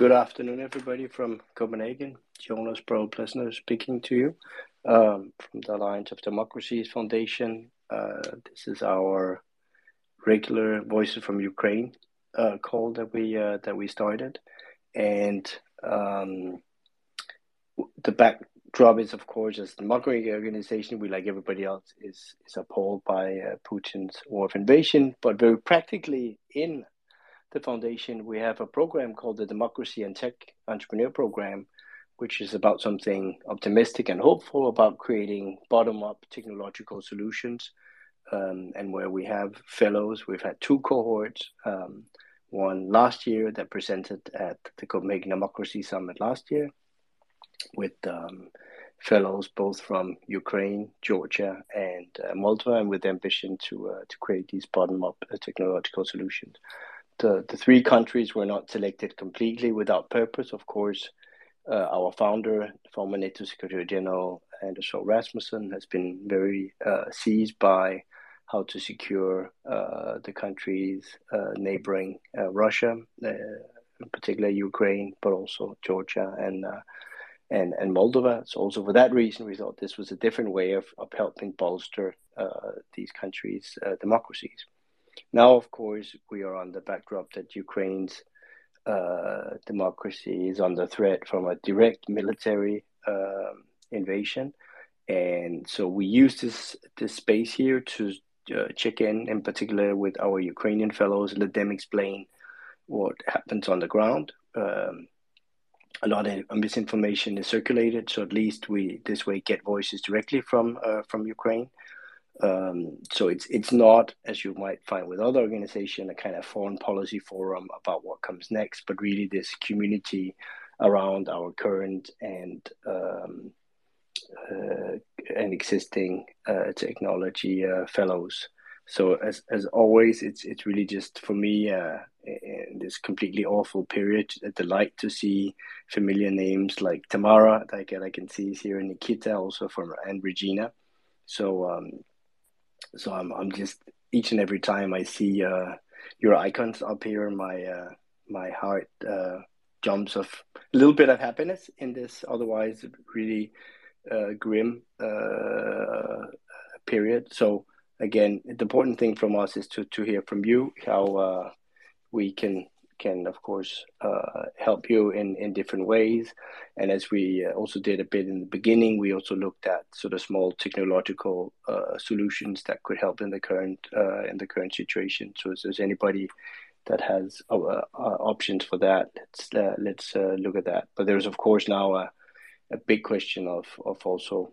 Good afternoon, everybody from Copenhagen. Jonas Parello-Plesner speaking to you um, from the Alliance of Democracies Foundation. Uh, this is our regular Voices from Ukraine uh, call that we uh, that we started, and um, the backdrop is, of course, as the democracy organization, we like everybody else is is appalled by uh, Putin's war of invasion, but very practically in the foundation, we have a program called the Democracy and Tech Entrepreneur Program, which is about something optimistic and hopeful about creating bottom up technological solutions. Um, and where we have fellows, we've had two cohorts. Um, one last year that presented at the Copenhagen Democracy Summit last year with um, fellows both from Ukraine, Georgia, and uh, Moldova, and with ambition to uh, to create these bottom up uh, technological solutions the, the three countries were not selected completely without purpose. Of course, uh, our founder, former NATO Secretary General Anders Rasmussen, has been very uh, seized by how to secure uh, the countries uh, neighboring uh, Russia, uh, in particular Ukraine, but also Georgia and and and Moldova. So also for that reason, we thought this was a different way of, of helping bolster these countries' democracies. Now, of course, we are on the backdrop that Ukraine's uh, democracy is under threat from a direct military uh, invasion, and so we use this this space here to uh, check in, in particular, with our Ukrainian fellows, let them explain what happens on the ground. Um, a lot of misinformation is circulated, so at least we this way get voices directly from uh, from Ukraine. Um, so it's it's not as you might find with other organizations a kind of foreign policy forum about what comes next, but really this community around our current and um, uh, and existing uh, technology uh, fellows. So as as always, it's it's really just for me uh, in this completely awful period a delight to see familiar names like Tamara that I can, I can see here, Nikita also from and Regina. So um, so I'm I'm just each and every time I see uh, your icons up here, my uh, my heart uh, jumps of a little bit of happiness in this otherwise really uh, grim uh, period. So again, the important thing from us is to to hear from you how uh, we can can of course uh, help you in in different ways. And as we uh, also did a bit in the beginning we also looked at sort of small technological uh, solutions that could help in the current uh, in the current situation. So if there's anybody that has uh, uh, options for that let's let's look at that. But there's of course now a, a big question of of also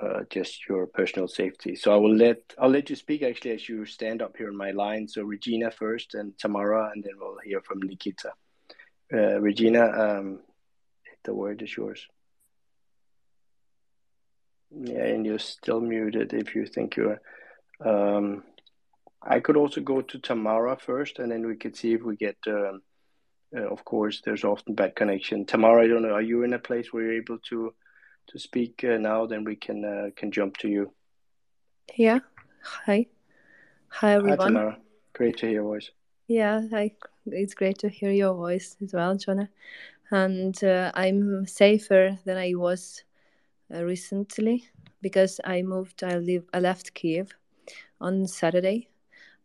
uh, just your personal safety. So I will let I'll let you speak actually as you stand up here in my line. So Regina first, and Tamara, and then we'll hear from Nikita. Uh, Regina, um, the word is yours. Yeah, and you're still muted if you think you're. Um, I could also go to Tamara first, and then we could see if we get. Um, uh, of course, there's often bad connection. Tamara, I don't know. Are you in a place where you're able to? To speak uh, now, then we can uh, can jump to you. Yeah. Hi. Hi everyone. Hi, Tamara. Great to hear your voice. Yeah, hi. It's great to hear your voice as well, Jonah. And uh, I'm safer than I was uh, recently because I moved. I live. I left Kiev on Saturday,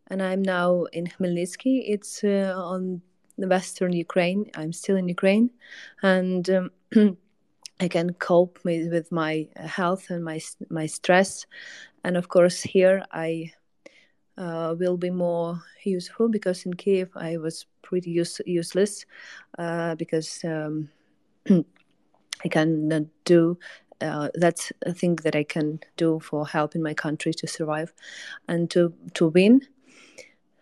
and I'm now in Khmelnytsky. It's uh, on the western Ukraine. I'm still in Ukraine, and. Um, I can cope with, my health and my my stress, and of course here I uh, will be more useful because in Kiev I was pretty use, useless uh, because um, I cannot do uh, that's a thing that I can do for helping my country to survive and to to win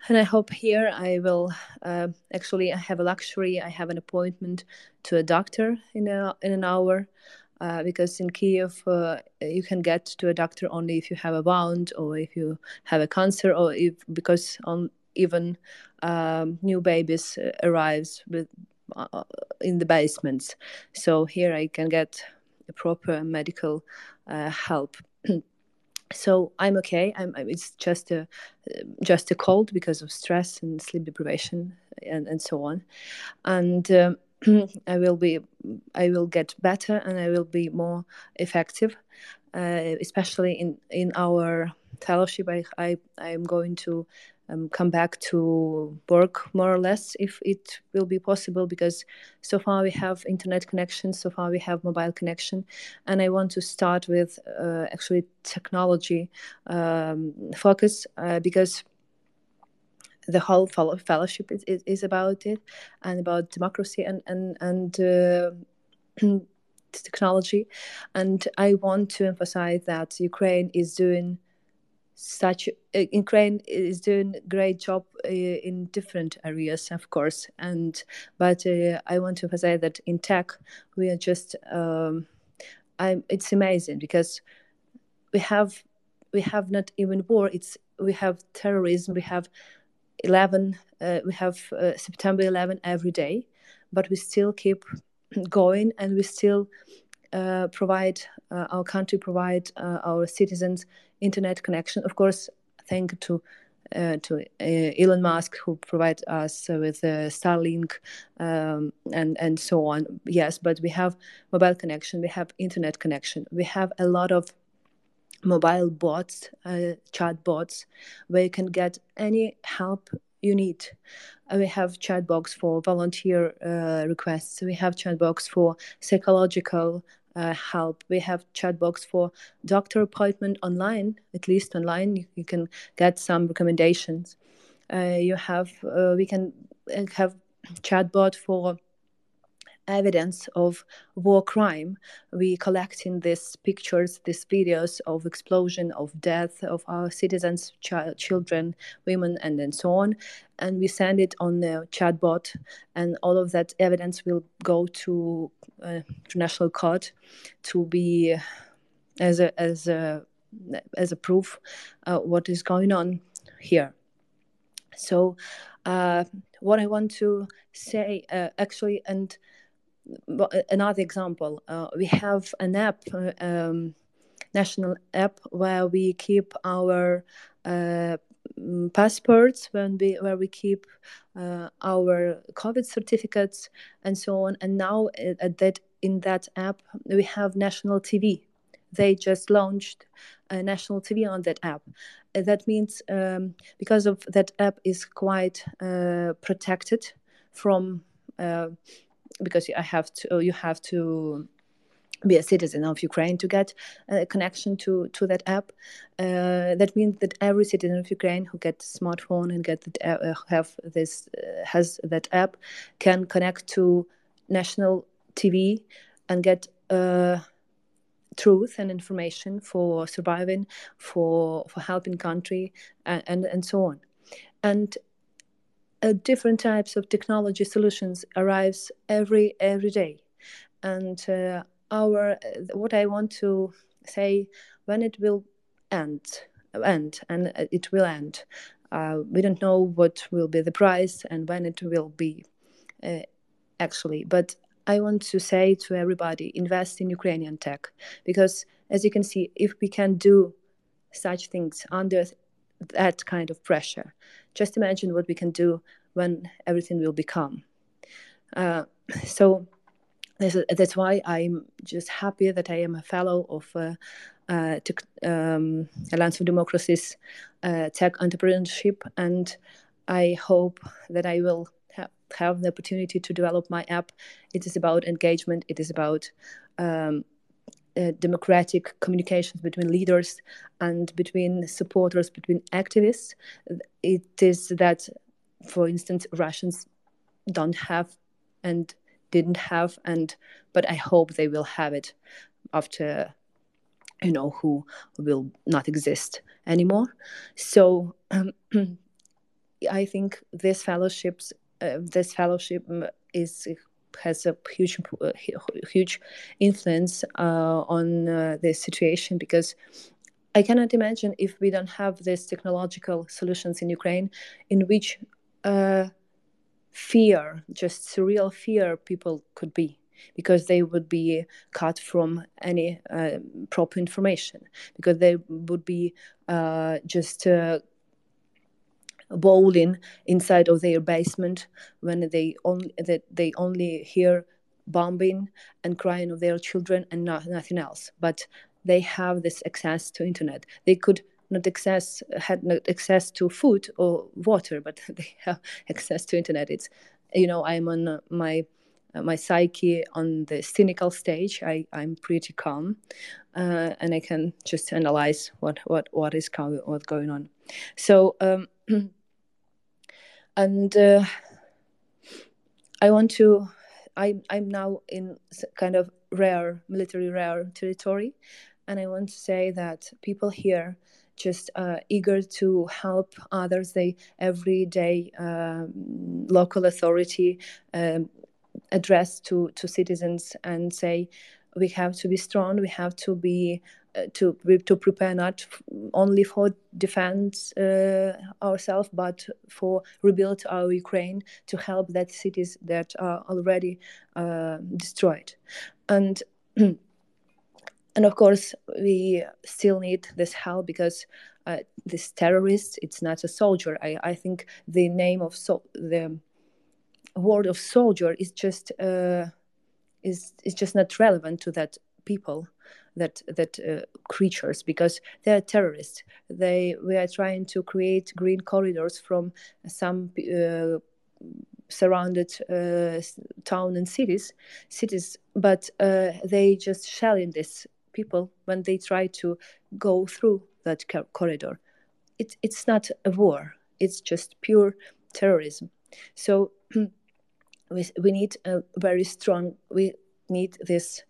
and I hope here I will uh, actually I have a luxury. I have an appointment to a doctor in a, in an hour. Uh, because in Kiev, uh, you can get to a doctor only if you have a wound or if you have a cancer or if because on even um, new babies uh, arrives with uh, in the basements. So here I can get proper medical uh, help. so i'm okay i'm it's just a just a cold because of stress and sleep deprivation and, and so on and um, I will be I will get better and I will be more effective, uh, especially in in our fellowship. I I I am going to um, come back to work more or less if it will be possible because so far we have internet connection so far we have mobile connection. And i want to start with uh, actually technology um, focus uh, because the whole fellowship is, is, is, about it and about democracy and and and uh, technology. And i want to emphasize that ukraine is doing such uh, Ukraine is doing a great job uh, in different areas, of course, and but uh, I want to emphasize that in tech we are just um, I, it's amazing because we have we have not even war. It's we have terrorism. We have eleven. Uh, we have uh, September 11 every day, but we still keep going and we still uh, provide our country provide our citizens internet connection. Of course, thank to uh, to uh, Elon Musk who provide us with uh, Starlink um, and and so on. Yes, but we have mobile connection, we have internet connection, we have a lot of mobile bots, uh, chat bots, where you can get any help you need. Uh, we have chat box for volunteer uh, requests. We have chat box for psychological uh, help. We have chat box for doctor appointment online, at least online. You, you can get some recommendations. Uh, you have uh, we can uh, have chatbot for evidence of war crime. We collecting these pictures, these videos of explosion, of death of our citizens, ch- children, women, and then so on, and we send it on the chatbot, and all of that evidence will go to uh, international court to be as a as a as a proof uh, what is going on here. So, uh, what I want to say uh, actually, and another example, uh, we have an app, uh, um, national app, where we keep our uh, passports, when we where we keep uh, our COVID certificates and so on. And now at that in that app we have national TV. They just launched a national TV on that app. that means um, because of that app is quite uh, protected from because I have to you have to be a citizen of Ukraine to get a connection to to that app. Uh, that means that every citizen of Ukraine who gets a smartphone and get the, uh, have this uh, has that app can connect to national TV and get uh, truth and information for surviving, for for helping country, and and, and so on. And uh, different types of technology solutions arrives every every day. And uh, our uh, what i want to say when it will end end and it will end uh, we don't know what will be the price and when it will be uh, actually. But i want to say to everybody invest in ukrainian tech. Because as you can see if we can do such things under that kind of pressure. Just imagine what we can do when everything will become. Uh, so that's why I'm just happy that I am a fellow of uh, uh, tech, um, Alliance for Democracy's uh, tech entrepreneurship, and I hope that I will ha- have the opportunity to develop my app. It is about engagement. It is about um, uh, democratic communications between leaders and between supporters, between activists. It is that, for instance, Russians don't have and didn't have, and but I hope they will have it after you know who will not exist anymore. So um, I think this fellowships, uh, this fellowship is has a huge uh, huge influence uh, on uh, the situation because I cannot imagine if we don't have these technological solutions in Ukraine, in which uh, fear, just surreal fear, people could be because they would be cut from any uh, proper information because they would be uh, just bowling inside of their basement when they only that they only hear bombing and crying of their children and not, nothing else. But they have this access to internet. They could not access had not access to food or water but they have access to internet. It's you know i'm on my my psyche on the cynical stage. I, i'm pretty calm uh, and i can just analyze what what what is going what's going on. So um, and uh, i want to I, i'm now in kind of rare military rare territory and i want to say that people here just uh, eager to help others. They every day um, local authority um, address to to citizens and say we have to be strong. We have to be to to prepare not only for defense uh, ourselves but for rebuild our Ukraine to help that cities that are already uh, destroyed and. and of course we still need this help because uh, this terrorist it's not a soldier i, I think the name of so the word of soldier is just uh, is is just not relevant to that people that that uh, creatures because they are terrorists they we are trying to create green corridors from some uh, surrounded uh, town and cities cities but uh, they just shelling this people when they try to go through that corridor. It, it's not a war, it's just pure terrorism. So we, we need a very strong, we need this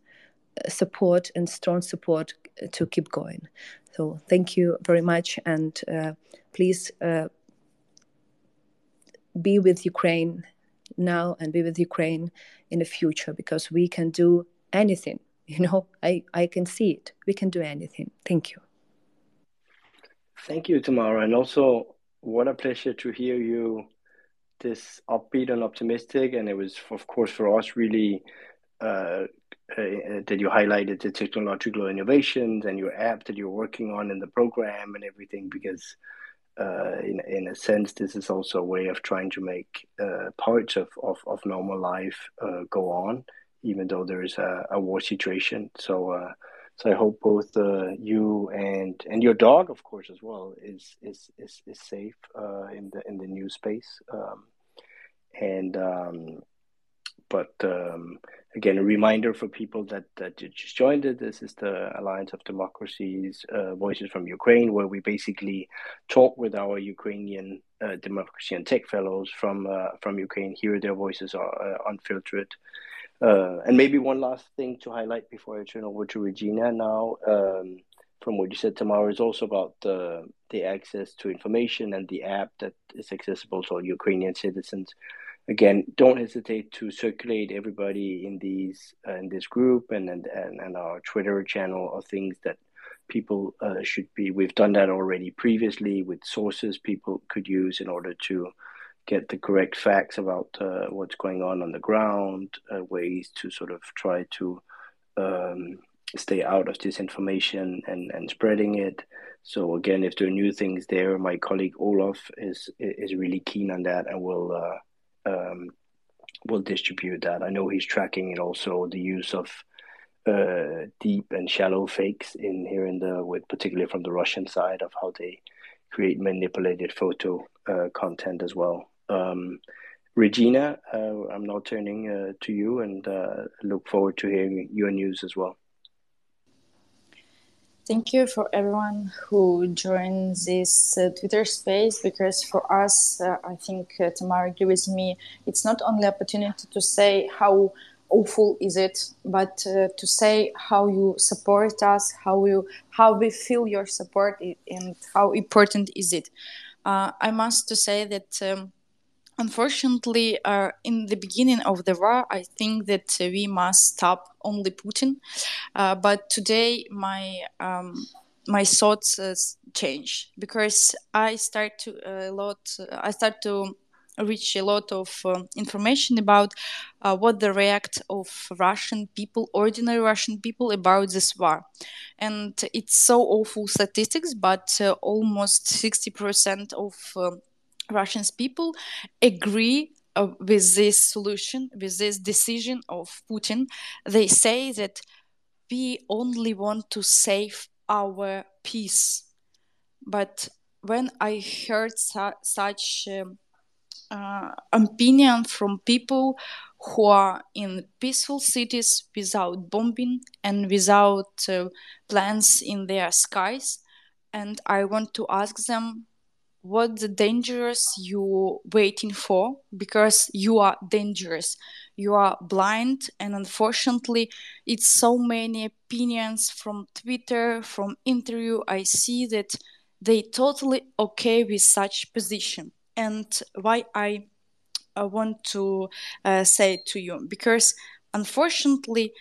support and strong support to keep going. So thank you very much, and uh, please uh, be with Ukraine now and be with Ukraine in the future because we can do anything you know? I i can see it. We can do anything. Thank you. Thank you tamara and also what a pleasure to hear you this upbeat and optimistic and it was of course for us really uh, uh, that you highlighted the technological innovations and your app that you're working on in the program and everything because uh, in in a sense this is also a way of trying to make uh, parts of, of, of normal life uh, go on even though there is a, a war situation. So, uh, so I hope both uh, you and and your dog, of course, as well, is is is, is safe uh, in the in the new space. Um, and um, but um, again, a reminder for people that that just joined it. This is the Alliance of Democracies, uh, Voices from Ukraine, where we basically talk with our Ukrainian uh, democracy and tech fellows from uh, from Ukraine. Hear their voices are uh, unfiltered uh, and maybe one last thing to highlight before I turn over to Regina now, um, from what you said, Tamara, is also about the, the access to information and the app that is accessible to all Ukrainian citizens. Again, don't hesitate to circulate everybody in these uh, in this group and, and and our Twitter channel of things that people uh, should be. We've done that already previously with sources people could use in order to get the correct facts about uh, what's going on on the ground, uh, ways to sort of try to um, stay out of disinformation and, and spreading it. So again, if there are new things there, my colleague Olaf is is really keen on that and will uh, um, will distribute that. I know he's tracking it also the use of uh, deep and shallow fakes in here in the with particularly from the Russian side of how they create manipulated photo uh, content as well. Um, Regina, uh, I'm now turning uh, to you and uh, look forward to hearing your news as well. Thank you for everyone who joined this uh, Twitter space because for us, uh, I think uh, Tamara agree with me, it's not only opportunity to say how awful is it, but to say how you support us, how you how we feel your support, and how important is it. I must to say that. Um, unfortunately, uh, in the beginning of the war, I think that uh, we must stop only Putin. Uh, but today, my um, my thoughts uh, change because I start to a lot. I start to reach a lot of uh, information about uh, what the react of Russian people, ordinary Russian people, about this war, and it's so awful statistics. But almost sixty percent of Russian people agree uh, with this solution, with this decision of Putin. They say that we only want to save our peace. But when I heard su- such um, uh, opinion from people who are in peaceful cities without bombing and without uh, plans in their skies, and I want to ask them what the dangerous you waiting for because you are dangerous. You are blind and unfortunately it's so many opinions from twitter from interview. I see that they totally okay with such position. And why i uh, want to uh, say to you because unfortunately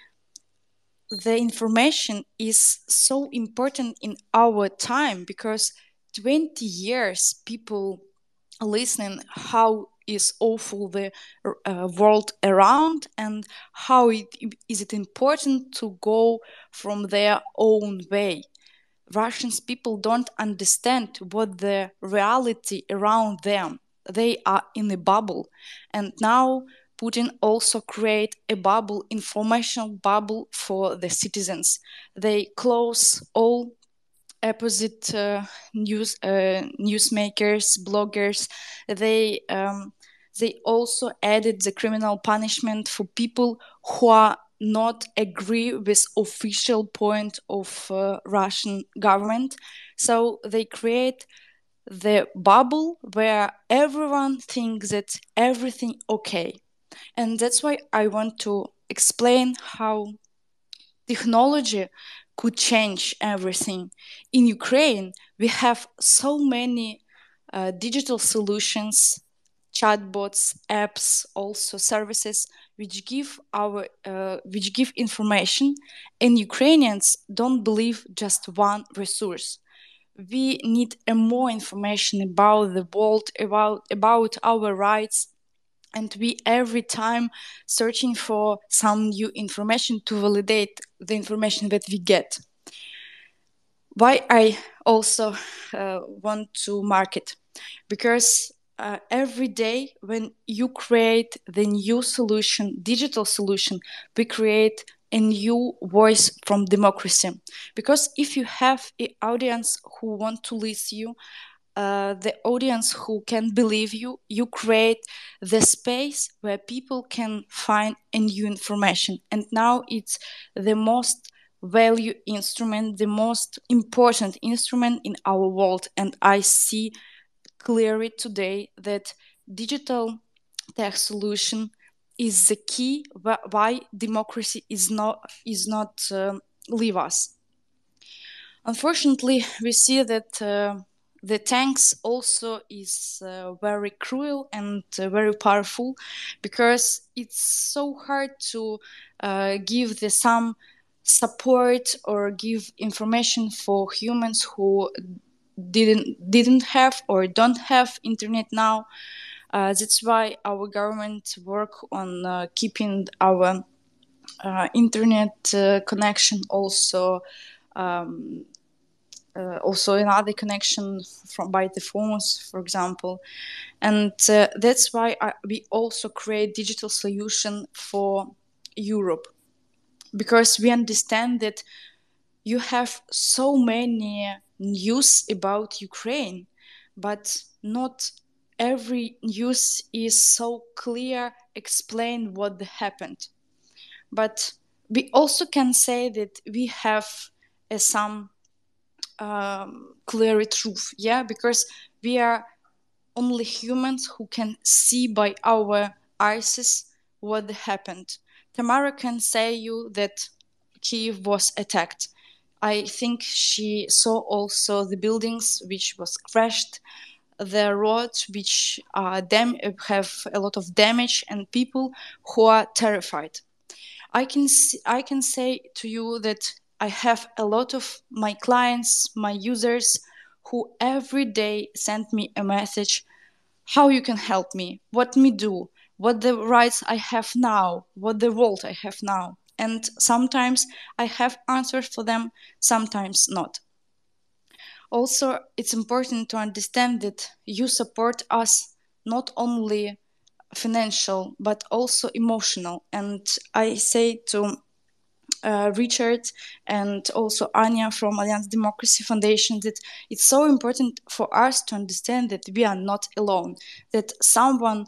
the information is so important in our time because 20 years people listening how is awful the uh, world around and how it, is it important to go from their own way. Russians people don't understand what the reality around them they are in a bubble. And now putin also create a bubble informational bubble for the citizens. They close all opposite uh, news uh, newsmakers bloggers they um, they also added the criminal punishment for people who are not agree with official point of uh, russian government. So they create the bubble where everyone thinks that everything okay. And that's why i want to explain how technology could change everything. In Ukraine, we have so many uh, digital solutions, chatbots, apps, also services which give our uh, which give information, and Ukrainians don't believe just one resource. We need more information about the world, about about our rights, and we every time searching for some new information to validate the information that we get. Why i also uh, want to market? Because uh, every day when you create the new solution digital solution we create a new voice from democracy. Because if you have an audience who want to listen you uh, the audience who can believe you, you create the space where people can find a new information. And now it's the most value instrument, the most important instrument in our world. And I see clearly today that digital tech solution is the key why democracy is not is not um, leave us. Unfortunately, we see that. Uh, the tanks also is uh, very cruel and uh, very powerful because it's so hard to uh, give the some support or give information for humans who didn't didn't have or don't have internet now. Uh, that's why our government work on uh, keeping our uh, internet connection also um, uh, also another connection from by the phones, for example, and uh, that's why I, we also create digital solution for Europe. Because we understand that you have so many news about Ukraine, but not every news is so clear explain what happened. But we also can say that we have uh, some um, clear truth yeah? Because we are only humans who can see by our eyes what happened. Tamara can say you that kiev was attacked. I think she saw also the buildings which was crashed the roads which uh, dam- have a lot of damage and people who are terrified. I can see, i can say to you that I have a lot of my clients, my users who every day send me a message how you can help me, what me do, what the rights I have now, what the world I have now. And sometimes I have answers for them, sometimes not. Also, it's important to understand that you support us not only financial but also emotional. And I say to uh, Richard and also Anya from Alliance Democracy Foundation that it's so important for us to understand that we are not alone, that someone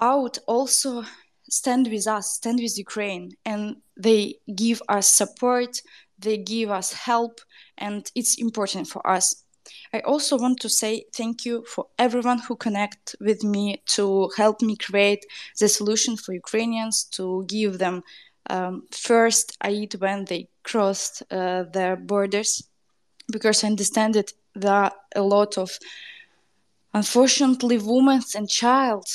out also stand with us, stand with Ukraine, and they give us support, they give us help, and it's important for us. I also want to say thank you for everyone who connect with me to help me create the solution for Ukrainians to give them um, first aid when they crossed uh, their borders, because I understand that there are a lot of unfortunately women and child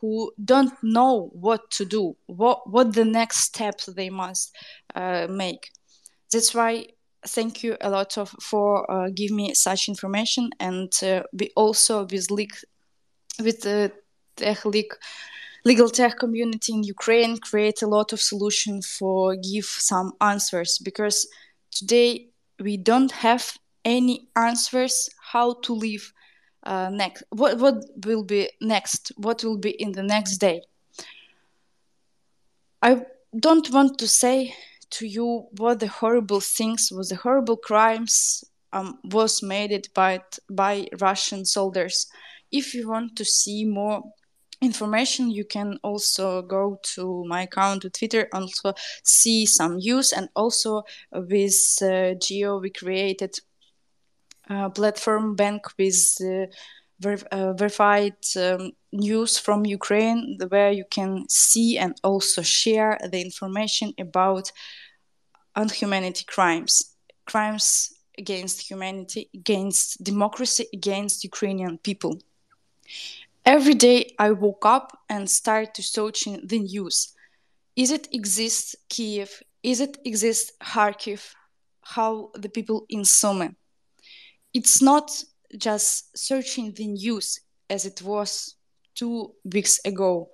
who don't know what to do, what what the next steps they must uh, make. That's why thank you a lot of for uh, give me such information and uh, we also with leak with the tech leak legal tech community in ukraine create a lot of solution for give some answers because today we don't have any answers how to live uh, next what what will be next what will be in the next day i don't want to say to you what the horrible things was the horrible crimes um, was made it by by Russian soldiers. If you want to see more information, you can also go to my account on Twitter and also see some news. And also with uh, Geo, we created a platform bank with uh, ver- uh, verified um, news from Ukraine, where you can see and also share the information about unhumanity crimes, crimes against humanity, against democracy, against Ukrainian people. Every day I woke up and started to searching the news. Is it exist Kiev? Is it exist Kharkiv? How the people in Sumy? It's not just searching the news as it was two weeks ago.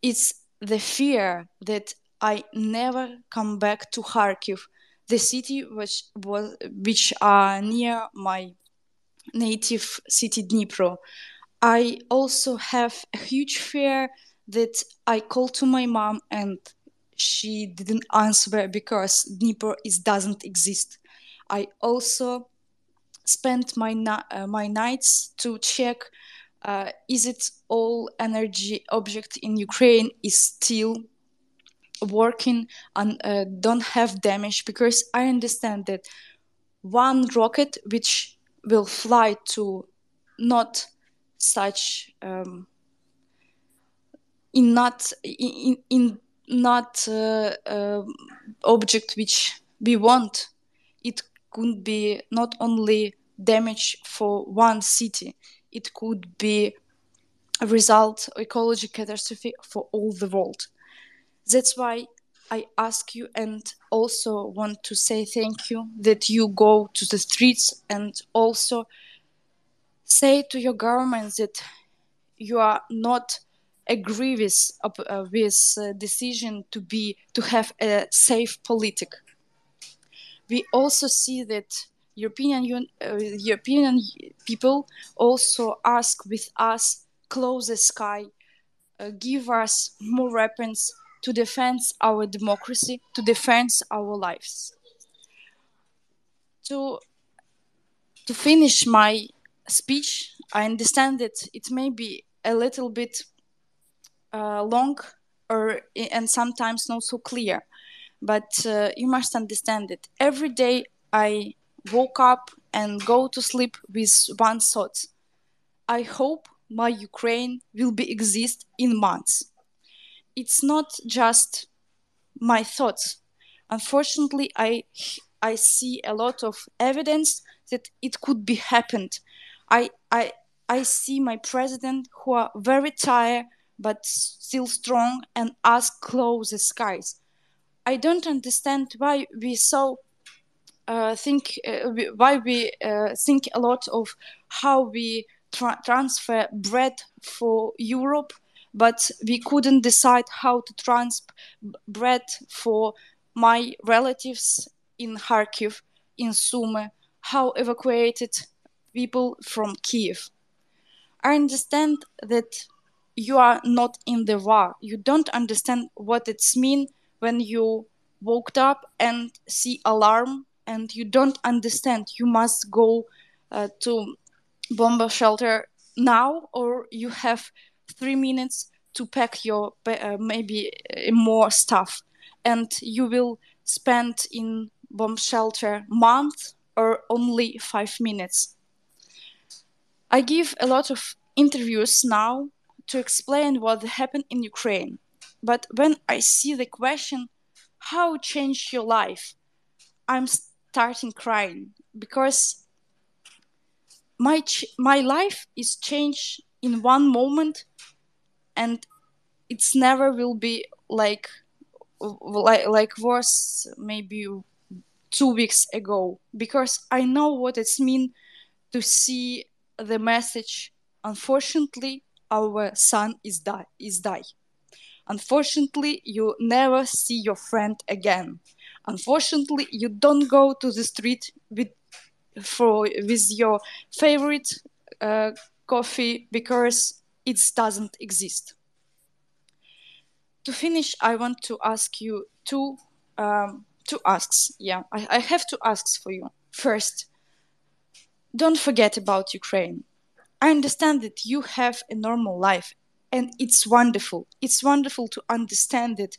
It's the fear that I never come back to Kharkiv, the city which was which are near my native city Dnipro. I also have a huge fear that I called to my mom and she didn't answer because Dnipro is doesn't exist. I also spent my uh, my nights to check uh, is it all energy object in Ukraine is still working and uh, don't have damage because I understand that one rocket which will fly to not such um, in not in, in not uh, uh, object which we want it could be not only damage for one city it could be a result ecology catastrophe for all the world. That's why I ask you and also want to say thank you that you go to the streets and also say to your government that you are not agree with uh, with uh, decision to be to have a safe politic. We also see that European uh, European people also ask with us close the sky, uh, give us more weapons to defend our democracy, to defend our lives. To, to finish my speech, I understand that it may be a little bit uh, long or and sometimes not so clear, but uh, you must understand that every day I woke up and go to sleep with one thought: I hope my Ukraine will be exist in months it's not just my thoughts. Unfortunately, I I see a lot of evidence that it could be happened. I I I see my president who are very tired but still strong and ask close the skies. I don't understand why we so uh, think uh, why we uh, think a lot of how we tra- transfer bread for Europe but we couldn't decide how to transfer bread for my relatives in Kharkiv, in Sumy, how evacuated people from Kiev. I understand that you are not in the war. You don't understand what it's mean when you woke up and see alarm and you don't understand. You must go uh, to bomber shelter now or you have three minutes to pack your uh, maybe uh, more stuff and you will spend in bomb shelter month or only five minutes i give a lot of interviews now to explain what happened in ukraine. But when i see the question how changed your life? I'm starting crying because my ch- my life is changed in one moment and it's never will be like like like was maybe two weeks ago because I know what it's mean to see the message. Unfortunately, our son is die is die. Unfortunately, you never see your friend again. Unfortunately, you don't go to the street with for with your favorite uh, coffee because it doesn't exist. To finish, I want to ask you two um, two asks. Yeah, I, I have two asks for you. First, don't forget about Ukraine. I understand that you have a normal life, and it's wonderful. It's wonderful to understand that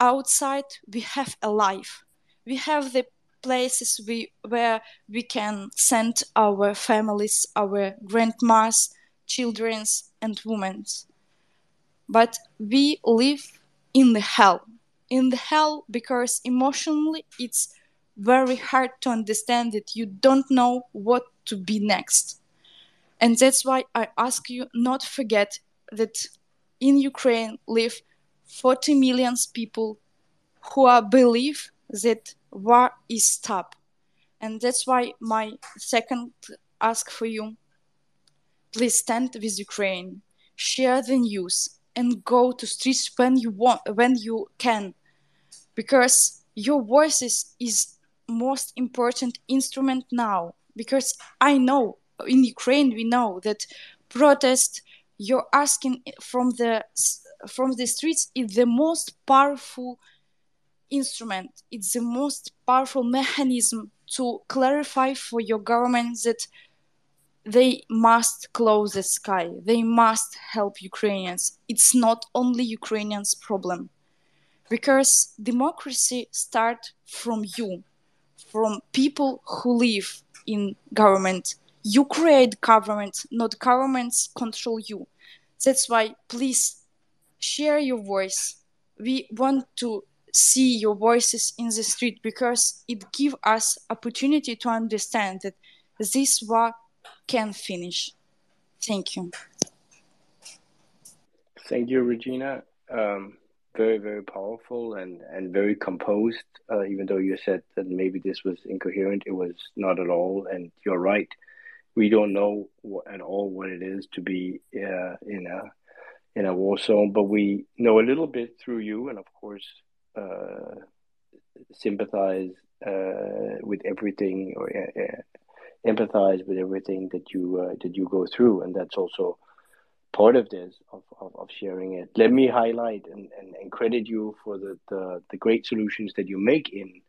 outside we have a life. We have the places we, where we can send our families, our grandmas, children's, and women's. But we live in the hell. In the hell because emotionally it's very hard to understand that you don't know what to be next. And that's why I ask you not forget that in Ukraine live 40 million people who are believe that war is stop. And that's why my second ask for you please stand with ukraine share the news and go to streets when you want when you can. Because your voices is most important instrument now because i know in ukraine we know that protest you're asking from the from the streets is the most powerful instrument. It's the most powerful mechanism to clarify for your government that they must close the sky. They must help Ukrainians. It's not only Ukrainians' problem. Because democracy starts from you, from people who live in government. You create government, not governments control you. That's why please share your voice. We want to see your voices in the street because it gives us opportunity to understand that this war can finish. Thank you. Thank you, Regina. Um, very, very powerful and, and very composed. Uh, even though you said that maybe this was incoherent, it was not at all. And you're right. We don't know at all what it is to be uh, in a in a war zone, but we know a little bit through you, and of course, uh, sympathize uh, with everything or uh, empathize with everything that you that you go through, and that's also part of this of, of, of, sharing it. Let me highlight and, and, and credit you for the, the, the great solutions that you make in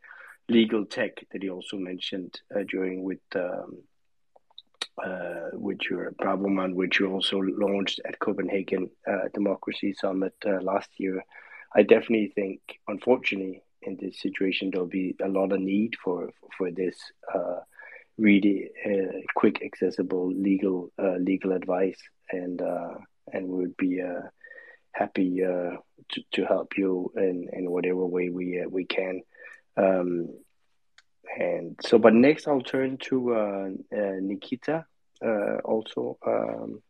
legal tech that you also mentioned uh, during with um, uh, with your Braverman, which you also launched at Copenhagen uh, Democracy Summit last year. I definitely think, unfortunately, in this situation, there'll be a lot of need for for this uh, really uh, quick, accessible legal uh, legal advice, and uh, and we would be uh, happy uh, to to help you in in whatever way we we can. Um, and so, but next I'll turn to Nikita, also um,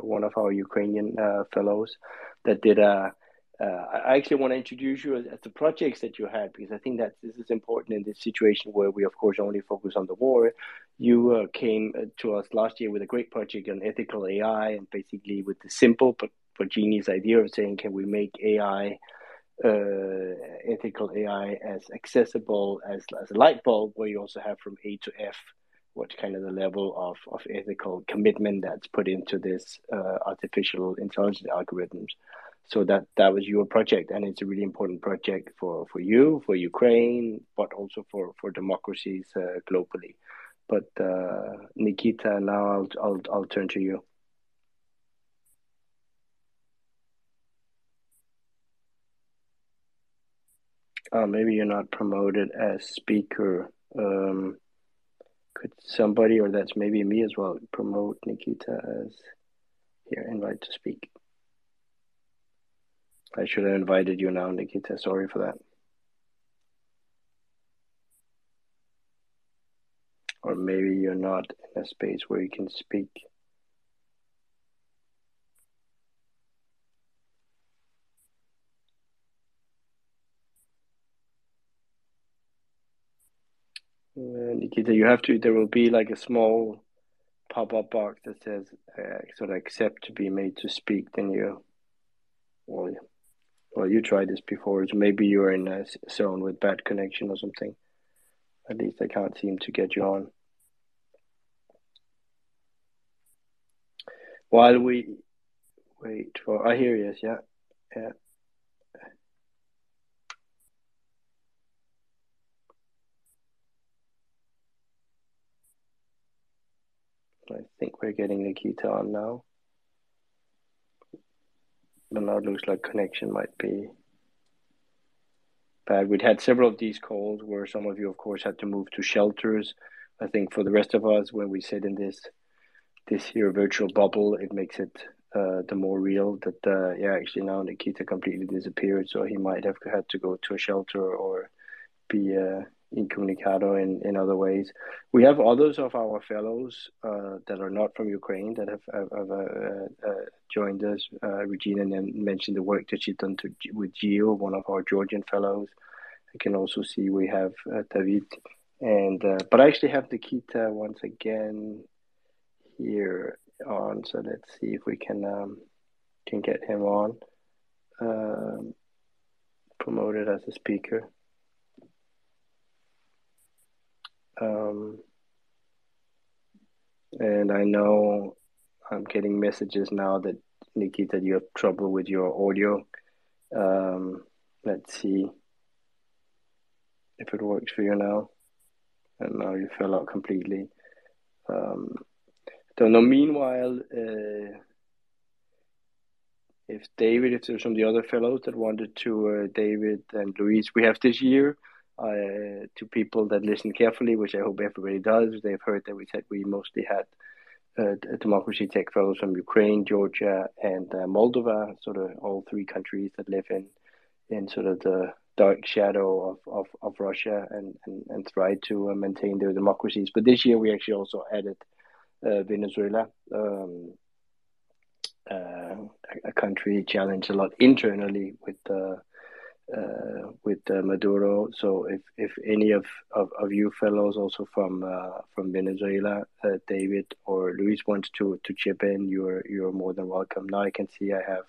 one of our Ukrainian fellows, that did a uh, I actually want to introduce you as, the projects that you had because I think that this is important in this situation where we, of course, only focus on the war. You uh, came uh, to us last year with a great project on ethical AI and basically with the simple but, but genius idea of saying, can we make AI, uh, ethical AI, as accessible as, as a light bulb, where you also have from A to F what kind of the level of, of ethical commitment that's put into this uh, artificial intelligence algorithms. So that that was your project, and it's a really important project for, for you, for Ukraine, but also for for democracies uh, globally. But uh, Nikita, now I'll, I'll I'll turn to you. Uh, maybe you're not promoted as speaker. Um, could somebody, or that's maybe me as well, promote Nikita as here, invite to speak? I should have invited you now, Nikita. Sorry for that. Or maybe you're not in a space where you can speak. Uh, Nikita, you have to. There will be like a small pop-up box that says uh, sort of accept to be made to speak. Then you, well, well, you tried this before. So maybe you're in a zone with bad connection or something. At least I can't seem to get you on. While we wait for, I hear yes, yeah, yeah. I think we're getting Nikita on now. But now it looks like connection might be bad. We'd had several of these calls where some of you, of course, had to move to shelters. I think for the rest of us, when we sit in this this here virtual bubble, it makes it uh, the more real that uh, yeah, actually now Nikita completely disappeared, so he might have had to go to a shelter or be uh, incommunicado in, in other ways. We have others of our fellows uh, that are not from Ukraine that have, have, have uh, uh, joined us. Uh, Regina mentioned the work that she's done to, with Gio, one of our Georgian fellows. I can also see we have uh, David, and uh, but I actually have Nikita once again here on. So let's see if we can um, can get him on. Um, promoted as a speaker. Um, and I know I'm getting messages now that Nikita, you have trouble with your audio. Um, let's see if it works for you now. And now you fell out completely. Um, don't know. Meanwhile, uh, if David, if there's some of the other fellows that wanted to, uh, David and Luis, we have this year uh, to people that listen carefully, which I hope everybody does. They've heard that we said we mostly had uh, democracy tech fellows from Ukraine, Georgia, and uh, Moldova, sort of all three countries that live in in sort of the dark shadow of, of, of Russia and, and, and try to uh, maintain their democracies. But this year we actually also added uh, Venezuela, um, a, a country challenged a lot internally with the uh, with uh, Maduro. So if, if any of, of, of you fellows also from uh, from Venezuela, uh, David or Luis wants to, to chip in, you're you're more than welcome. Now I can see I have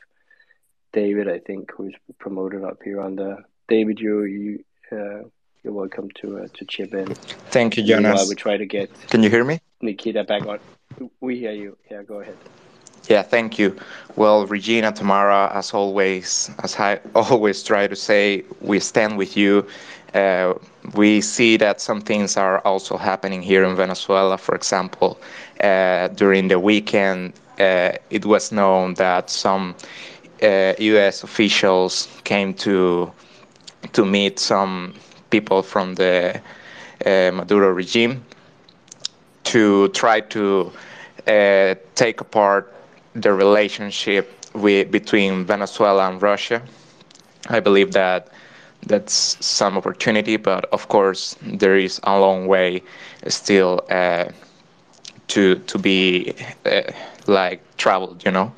David, I think, who's promoted up here on the David. You you uh, you're welcome to uh, to chip in. Thank you, Jonas. While we try to get. Can you hear me? Nikita back on. We hear you. Yeah, go ahead. Yeah, thank you. Well, Regina, Tamara, as always, as I always try to say, we stand with you. Uh, we see that some things are also happening here in Venezuela. For example, uh, during the weekend, uh, it was known that some U.S. Uh, officials came to to meet some people from the uh, Maduro regime to try to uh, take apart the relationship with, between Venezuela and Russia. I believe that that's some opportunity, but of course there is a long way still uh, to to be uh, like traveled, you know.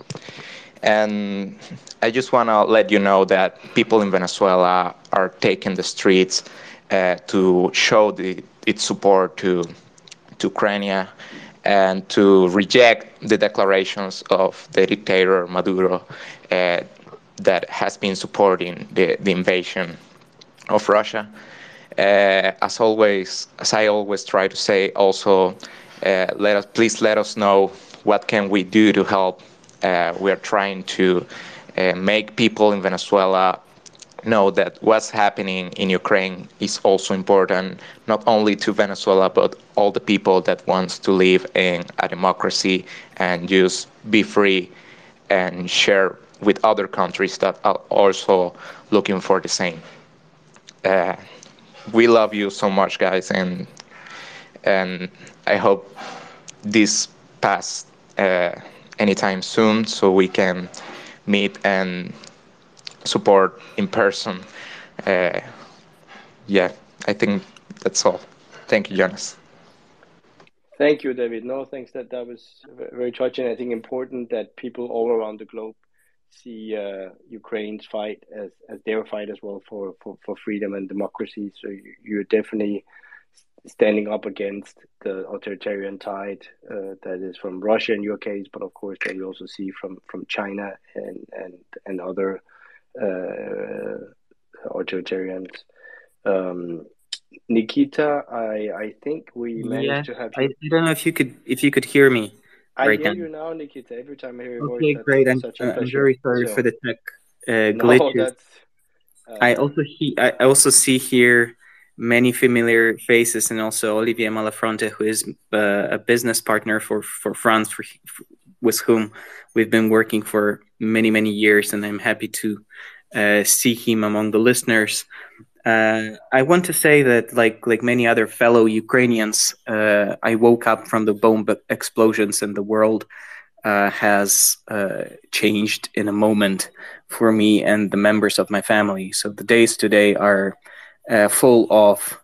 And I just want to let you know that people in Venezuela are taking the streets uh, to show the, its support to to Ukraine and to reject the declarations of the dictator Maduro uh, that has been supporting the, the invasion of Russia. uh, as always, as I always try to say, also uh, let us please let us know what can we do to help. Uh, we are trying to uh, make people in Venezuela know that what's happening in Ukraine is also important, not only to Venezuela, but all the people that wants to live in a democracy and just be free and share with other countries that are also looking for the same. Uh, we love you so much, guys, and and I hope this pass uh, anytime soon so we can meet and support in person. Uh, yeah, I think that's all. Thank you, Jonas. Thank you, David. No, thanks. That that was very touching. I think important that people all around the globe see uh, Ukraine's fight as, as their fight as well for, for, for freedom and democracy. So you, you're definitely standing up against the authoritarian tide uh, that is from Russia in your case, but of course that we also see from, from China and and and other authoritarians. Um, Nikita, I I think we managed yeah, to have. I, I don't know if you could if you could hear me. I right hear now. you now, Nikita. Every time I hear your Okay, voice, great. I'm, uh, I'm very sorry So- for the tech uh, No, glitches. that's. Uh, I also he I I also see here many familiar faces, and also Olivier Malafronte, who is uh, a business partner for for France, for, for, with whom we've been working for many many years, and I'm happy to uh, see him among the listeners. Uh, I want to say that, like like many other fellow Ukrainians, uh, I woke up from the bomb explosions, and the world uh, has uh, changed in a moment for me and the members of my family. So the days today are uh, full of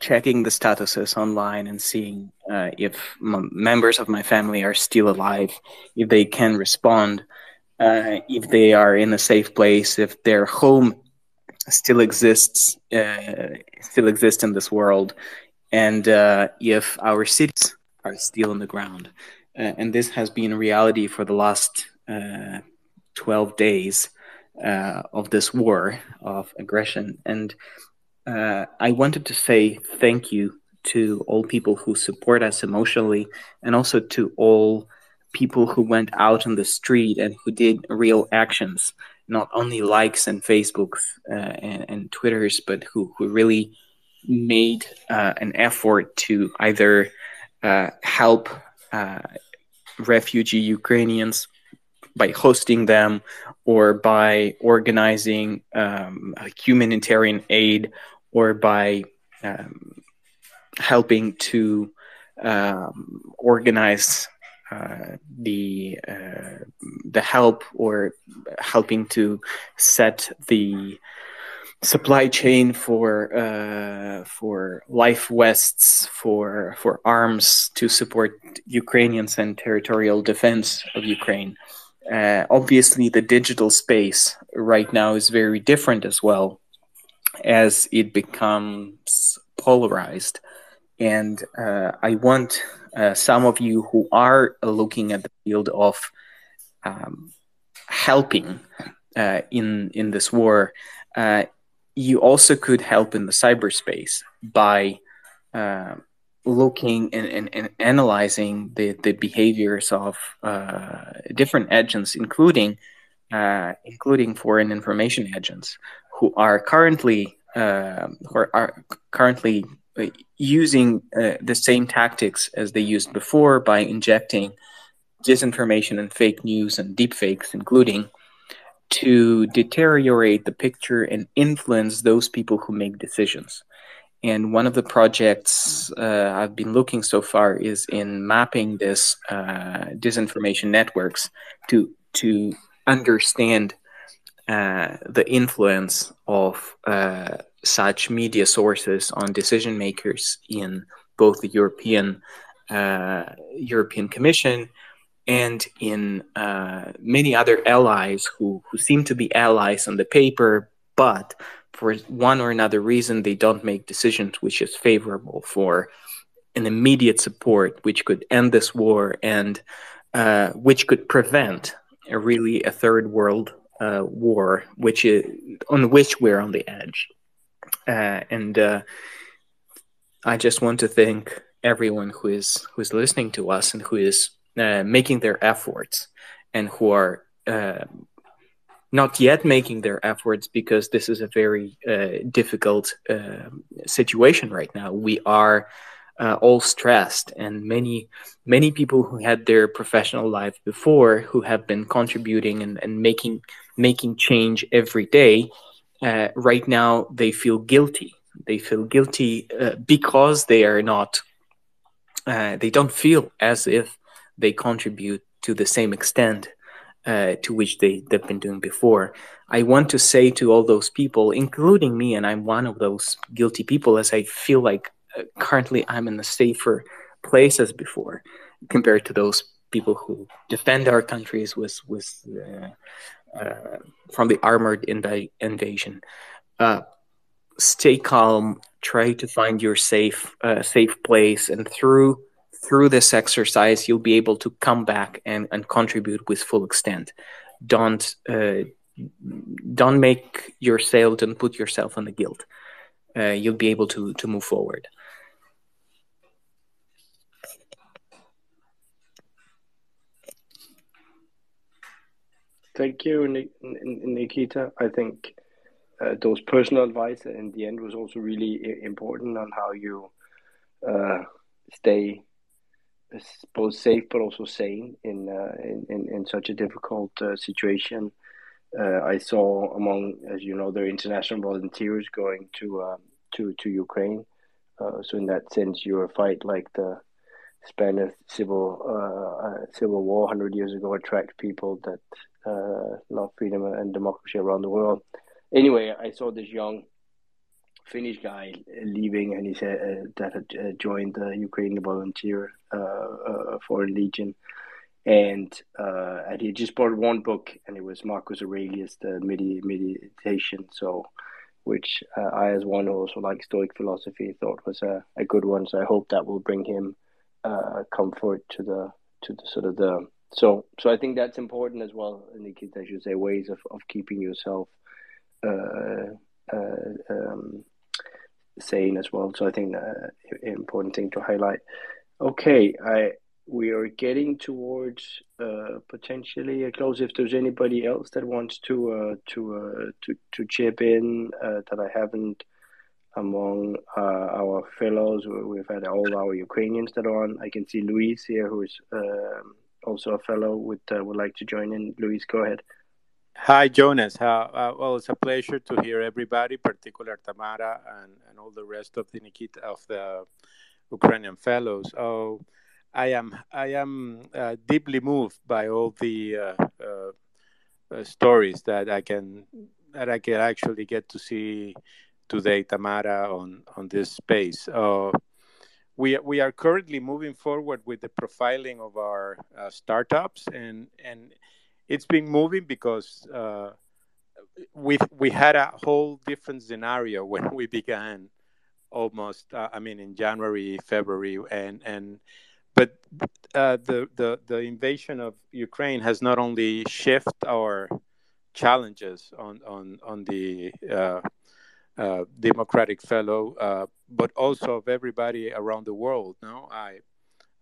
checking the statuses online and seeing uh, if m- members of my family are still alive, if they can respond, uh, if they are in a safe place, if their home still exists, uh, still exists in this world, and uh, if our cities are still on the ground. Uh, and this has been reality for the last uh, 12 days of this war of aggression. And uh, I wanted to say thank you to all people who support us emotionally and also to all people who went out on the street and who did real actions, not only likes and Facebooks uh, and, and Twitters, but who, who really made uh, an effort to either uh, help uh, refugee Ukrainians by hosting them or by organizing um, humanitarian aid or by um, helping to um, organize uh, the uh, the help or helping to set the supply chain for uh, for life vests for for arms to support Ukrainians and territorial defense of Ukraine. Uh, obviously, the digital space right now is very different as well, as it becomes polarized. And uh, I want uh, some of you who are looking at the field of um, helping uh, in in this war, uh, you also could help in the cyberspace by uh, looking and, and, and, analyzing the, the behaviors of uh, different agents, including including foreign information agents, who are currently uh, who are, currently using uh, the same tactics as they used before by injecting disinformation and fake news and deepfakes, including to deteriorate the picture and influence those people who make decisions. And one of the projects uh, I've been looking so far is in mapping this uh, disinformation networks to to understand uh, the influence of uh, such media sources on decision makers in both the European uh, European Commission and in uh, many other allies who, who seem to be allies on the paper, but for one or another reason, they don't make decisions which is favorable for an immediate support, which could end this war and uh, which could prevent a really a third world uh, war, which is on which we're on the edge. uh, and uh, I just want to thank everyone who is who is listening to us and who is uh, making their efforts and who are uh, not yet making their efforts because this is a very uh, difficult uh, situation right now. We are uh, all stressed, and many many people who had their professional life before, who have been contributing and, and making making change every day, uh, right now they feel guilty. They feel guilty uh, because they are not. Uh, they don't feel as if they contribute to the same extent uh, to which they, they've been doing before. I want to say to all those people, including me, and I'm one of those guilty people, as I feel like uh, currently I'm in a safer place as before compared to those people who defend our countries with, with uh, uh from the armored inv- invasion. Uh, stay calm, try to find your safe, uh, safe place, and through through this exercise, you'll be able to come back and, and contribute with full extent. Don't uh, don't make yourself. Don't put yourself in the guilt. Uh, you'll be able to to move forward. Thank you, Nikita. I think uh, those personal advice in the end was also really important on how you uh, stay both safe but also sane in uh, in, in, in such a difficult uh, situation. Uh, I saw among, as you know, there international volunteers going to um, to to Ukraine. Uh, so in that sense, your fight like the Spanish civil civil war hundred years ago attract people that love freedom and democracy around the world. Anyway, I saw this young Finnish guy leaving, and he said uh, that had uh, joined the Ukrainian volunteer uh, uh Foreign Legion, and uh, and he just bought one book, and it was Marcus Aurelius, the Medi- Meditation. So, which uh, I, as one who also likes Stoic philosophy, thought was a, a good one. So I hope that will bring him comfort to the to the sort of the so so I think that's important as well, Nikita. I should say ways of, of keeping yourself uh, uh, um, saying as well. So I think uh, important thing to highlight. Okay, I we are getting towards uh, potentially a close. If there's anybody else that wants to uh, to uh, to to chip in that I haven't among uh, our fellows, we've had all our Ukrainians that are on. I can see Luis here, who is um, also a fellow. Would uh, would like to join in. Luis, go ahead. Hi, Jonas. Uh, well, it's a pleasure to hear everybody, particularly Tamara and, and all the rest of the Nikita of the Ukrainian fellows. Oh, I am I am uh, deeply moved by all the uh, uh stories that I can that I can actually get to see today, Tamara, on on this space. Uh, we we are currently moving forward with the profiling of our uh, startups and and it's been moving because uh, we we had a whole different scenario when we began almost uh, i mean in january february and and but uh, the, the the invasion of ukraine has not only shifted our challenges on on on the uh, democratic fellow uh, but also of everybody around the world no i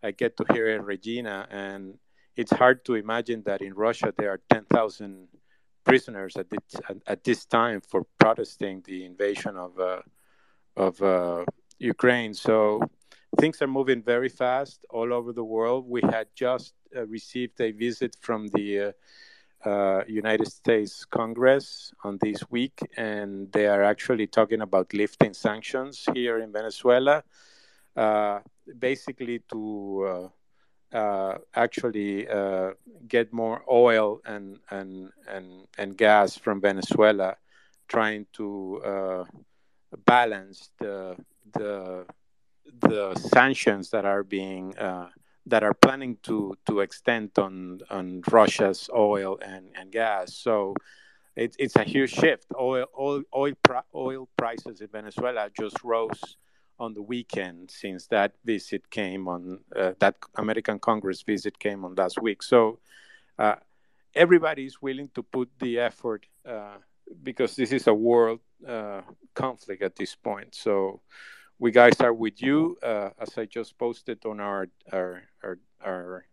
i get to hear in regina and it's hard to imagine that in Russia there are 10,000 prisoners at this, at this time for protesting the invasion of uh, of uh, Ukraine. So things are moving very fast all over the world. We had just uh, received a visit from the uh, uh, United States Congress on this week, and they are actually talking about lifting sanctions here in Venezuela, uh, basically to uh, actually uh, get more oil and, and, and, and gas from Venezuela, trying to uh, balance the, the, the sanctions that are being uh, that are planning to to extend on on Russia's oil and, and gas. So it's it's a huge shift. Oil oil oil, oil prices in Venezuela just rose on the weekend since that visit came on uh, that American Congress visit came on last week. So uh, everybody is willing to put the effort uh, because this is a world uh, conflict at this point. So we guys are with you, uh, as I just posted on our our our our,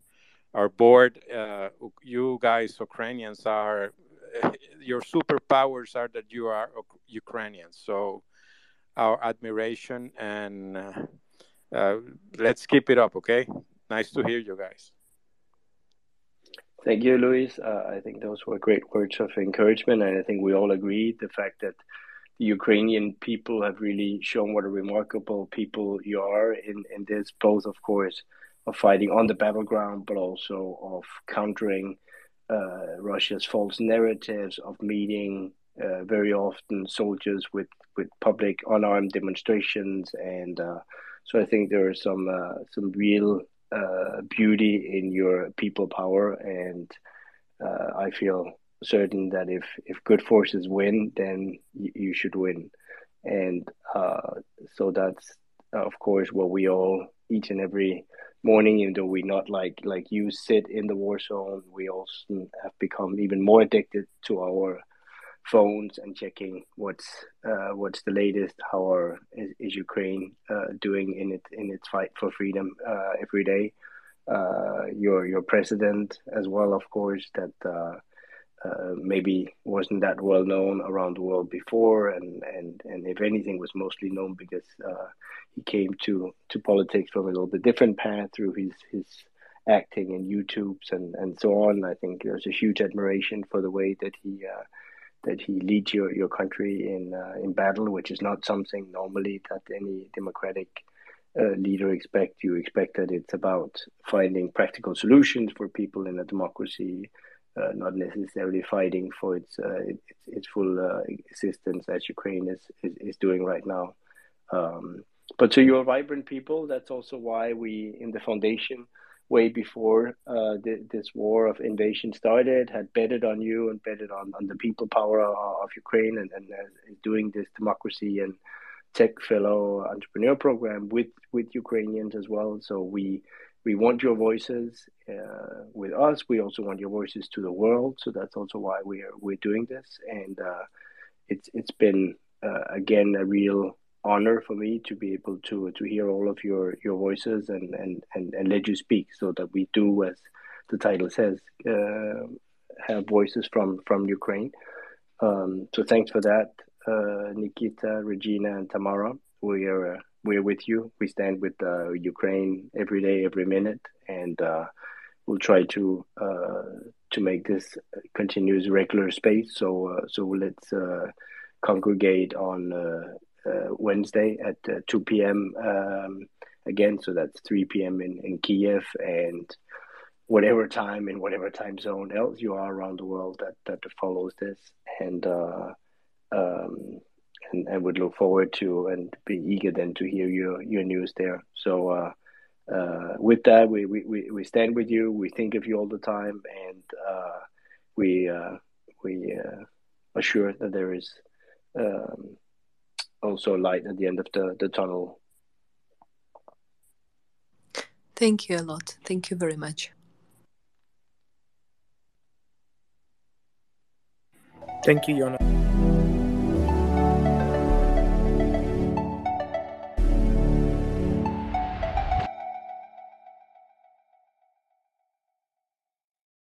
our board. Uh, you guys, Ukrainians, are your superpowers are that you are Ukrainians. So our admiration and uh, uh, let's keep it up. Okay, nice to hear you guys. Thank you, Luis. Uh, I think those were great words of encouragement, and I think we all agree the fact that the Ukrainian people have really shown what a remarkable people you are in, in this, both, of course, of fighting on the battleground, but also of countering uh, Russia's false narratives, of meeting uh, very often soldiers with, with public unarmed demonstrations. And uh, so I think there is some, uh, some real uh, beauty in your people power, and uh, I feel certain that if if good forces win, then you should win, and uh, so that's of course what we all each and every morning, even though we not like like you sit in the war zone, we also have become even more addicted to our phones and checking what's uh, what's the latest. How are, is, is Ukraine uh, doing in it in its fight for freedom uh, every day? Uh, your your president as well, of course, that uh, uh, maybe wasn't that well known around the world before, and and and if anything, was mostly known because he came to to politics from a little bit different path through his his acting and YouTubes and and so on. I think there's a huge admiration for the way that he that he leads your, your country in uh, in battle, which is not something normally that any democratic uh, leader expect. You expect that it's about finding practical solutions for people in a democracy, uh, not necessarily fighting for its uh, its, its, full uh, existence as Ukraine is, is, is doing right now. Um, but to you're vibrant people. That's also why we in the foundation way before uh, this war of invasion started, had betted on you and betted on, on the people power of Ukraine and, and uh, doing this democracy and tech fellow entrepreneur program with, with Ukrainians as well. So we we want your voices uh, with us. We also want your voices to the world. So that's also why we're we're doing this. And uh, it's it's been uh, again a real honor for me to be able to to hear all of your your voices and and and, and let you speak so that we do as the title says uh, have voices from from ukraine um, so thanks for that uh, nikita regina and tamara we are uh, we're with you we stand with uh, ukraine every day every minute and uh, we'll try to uh, to make this continuous regular space so so let's congregate on uh, Wednesday at uh, 2 p.m. Um, again, so that's 3 p.m. in, in Kiev and whatever time in whatever time zone else you are around the world that, that follows this. And, uh, um, and, and would look forward to and be eager then to hear your, your news there. So, uh, uh, with that, we, we, we stand with you. We think of you all the time, and uh, we uh, we uh, assure that there is um, also light at the end of the, the tunnel. Thank you a lot. Thank you very much. Thank you, Yona.